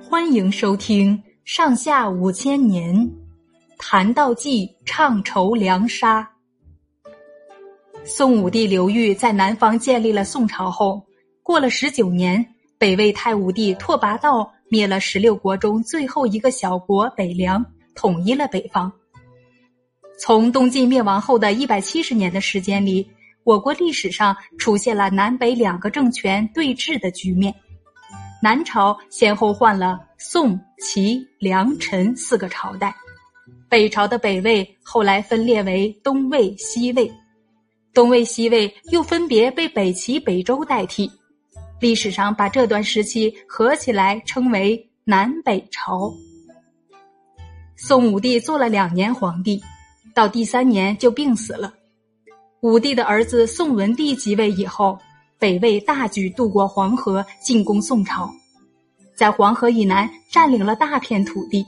欢迎收听《上下五千年》，谈道济唱酬梁沙。宋武帝刘裕在南方建立了宋朝后，过了十九年，北魏太武帝拓跋道灭了十六国中最后一个小国北凉，统一了北方。从东晋灭亡后的一百七十年的时间里，我国历史上出现了南北两个政权对峙的局面。南朝先后换了宋、齐、梁、陈四个朝代，北朝的北魏后来分裂为东魏、西魏，东魏、西魏又分别被北齐、北周代替。历史上把这段时期合起来称为南北朝。宋武帝做了两年皇帝，到第三年就病死了。武帝的儿子宋文帝即位以后。北魏大举渡过黄河，进攻宋朝，在黄河以南占领了大片土地。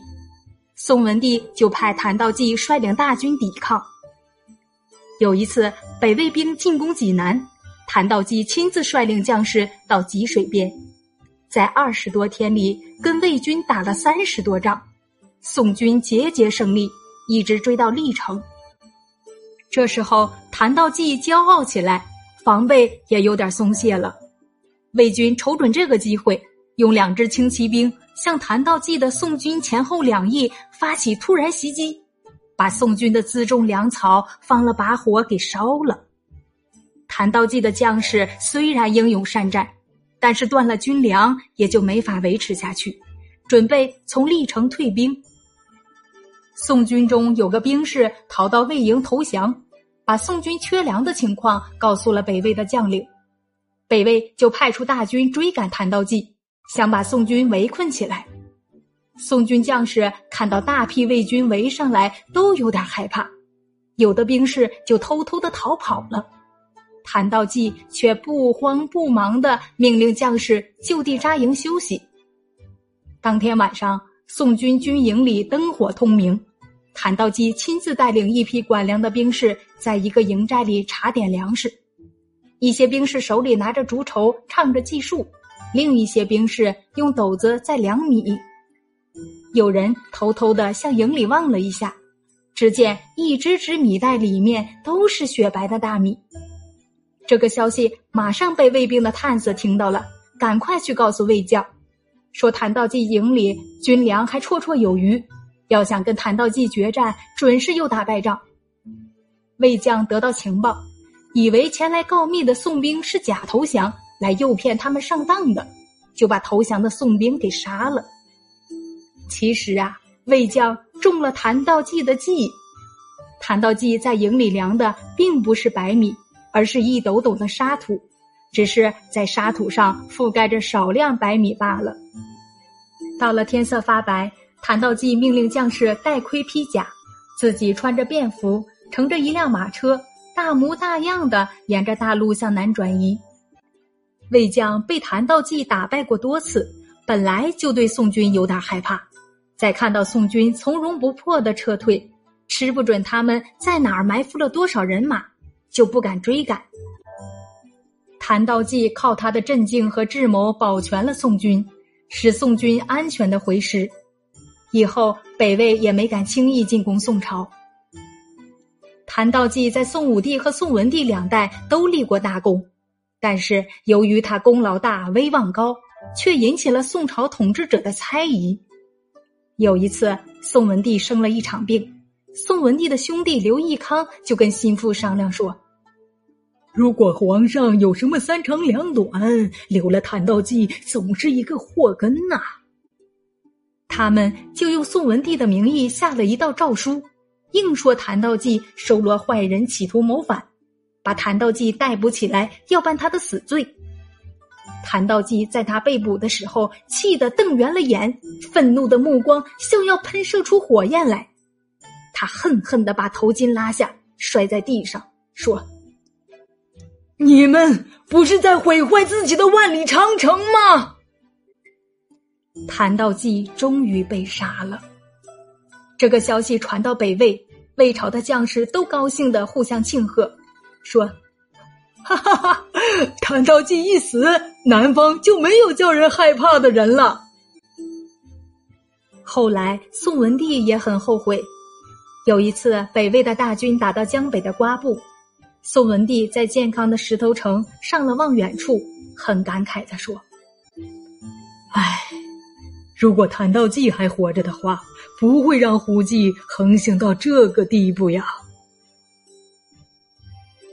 宋文帝就派谭道济率领大军抵抗。有一次，北魏兵进攻济南，谭道济亲自率领将士到济水边，在二十多天里跟魏军打了三十多仗，宋军节节胜利，一直追到历城。这时候，谭道济骄傲起来。防备也有点松懈了，魏军瞅准这个机会，用两支轻骑兵向谭道济的宋军前后两翼发起突然袭击，把宋军的辎重粮草放了把火给烧了。谭道济的将士虽然英勇善战，但是断了军粮也就没法维持下去，准备从历城退兵。宋军中有个兵士逃到魏营投降。把宋军缺粮的情况告诉了北魏的将领，北魏就派出大军追赶谭道济，想把宋军围困起来。宋军将士看到大批魏军围上来，都有点害怕，有的兵士就偷偷的逃跑了。谭道济却不慌不忙的命令将士就地扎营休息。当天晚上，宋军军营里灯火通明。谭道济亲自带领一批管粮的兵士，在一个营寨里查点粮食。一些兵士手里拿着竹筹，唱着计数；另一些兵士用斗子在量米。有人偷偷的向营里望了一下，只见一只只米袋里面都是雪白的大米。这个消息马上被卫兵的探子听到了，赶快去告诉卫将，说谭道济营里军粮还绰绰有余。要想跟谭道济决战，准是又打败仗。魏将得到情报，以为前来告密的宋兵是假投降，来诱骗他们上当的，就把投降的宋兵给杀了。其实啊，魏将中了谭道济的计。谭道济在营里量的并不是白米，而是一斗斗的沙土，只是在沙土上覆盖着少量白米罢了。到了天色发白。谭道济命令将士戴盔披甲，自己穿着便服，乘着一辆马车，大模大样的沿着大路向南转移。魏将被谭道济打败过多次，本来就对宋军有点害怕，再看到宋军从容不迫的撤退，吃不准他们在哪儿埋伏了多少人马，就不敢追赶。谭道济靠他的镇静和智谋保全了宋军，使宋军安全的回师。以后，北魏也没敢轻易进攻宋朝。谭道济在宋武帝和宋文帝两代都立过大功，但是由于他功劳大、威望高，却引起了宋朝统治者的猜疑。有一次，宋文帝生了一场病，宋文帝的兄弟刘义康就跟心腹商量说：“如果皇上有什么三长两短，留了谭道济总是一个祸根呐。”他们就用宋文帝的名义下了一道诏书，硬说谭道济收罗坏人，企图谋反，把谭道济逮捕起来，要办他的死罪。谭道济在他被捕的时候，气得瞪圆了眼，愤怒的目光像要喷射出火焰来。他恨恨的把头巾拉下，摔在地上，说：“你们不是在毁坏自己的万里长城吗？”谭道济终于被杀了。这个消息传到北魏，魏朝的将士都高兴的互相庆贺，说：“哈哈哈，谭道济一死，南方就没有叫人害怕的人了。”后来宋文帝也很后悔。有一次，北魏的大军打到江北的瓜埠，宋文帝在健康的石头城上了望远处，很感慨地说：“，如果谭道济还活着的话，不会让胡姬横行到这个地步呀。”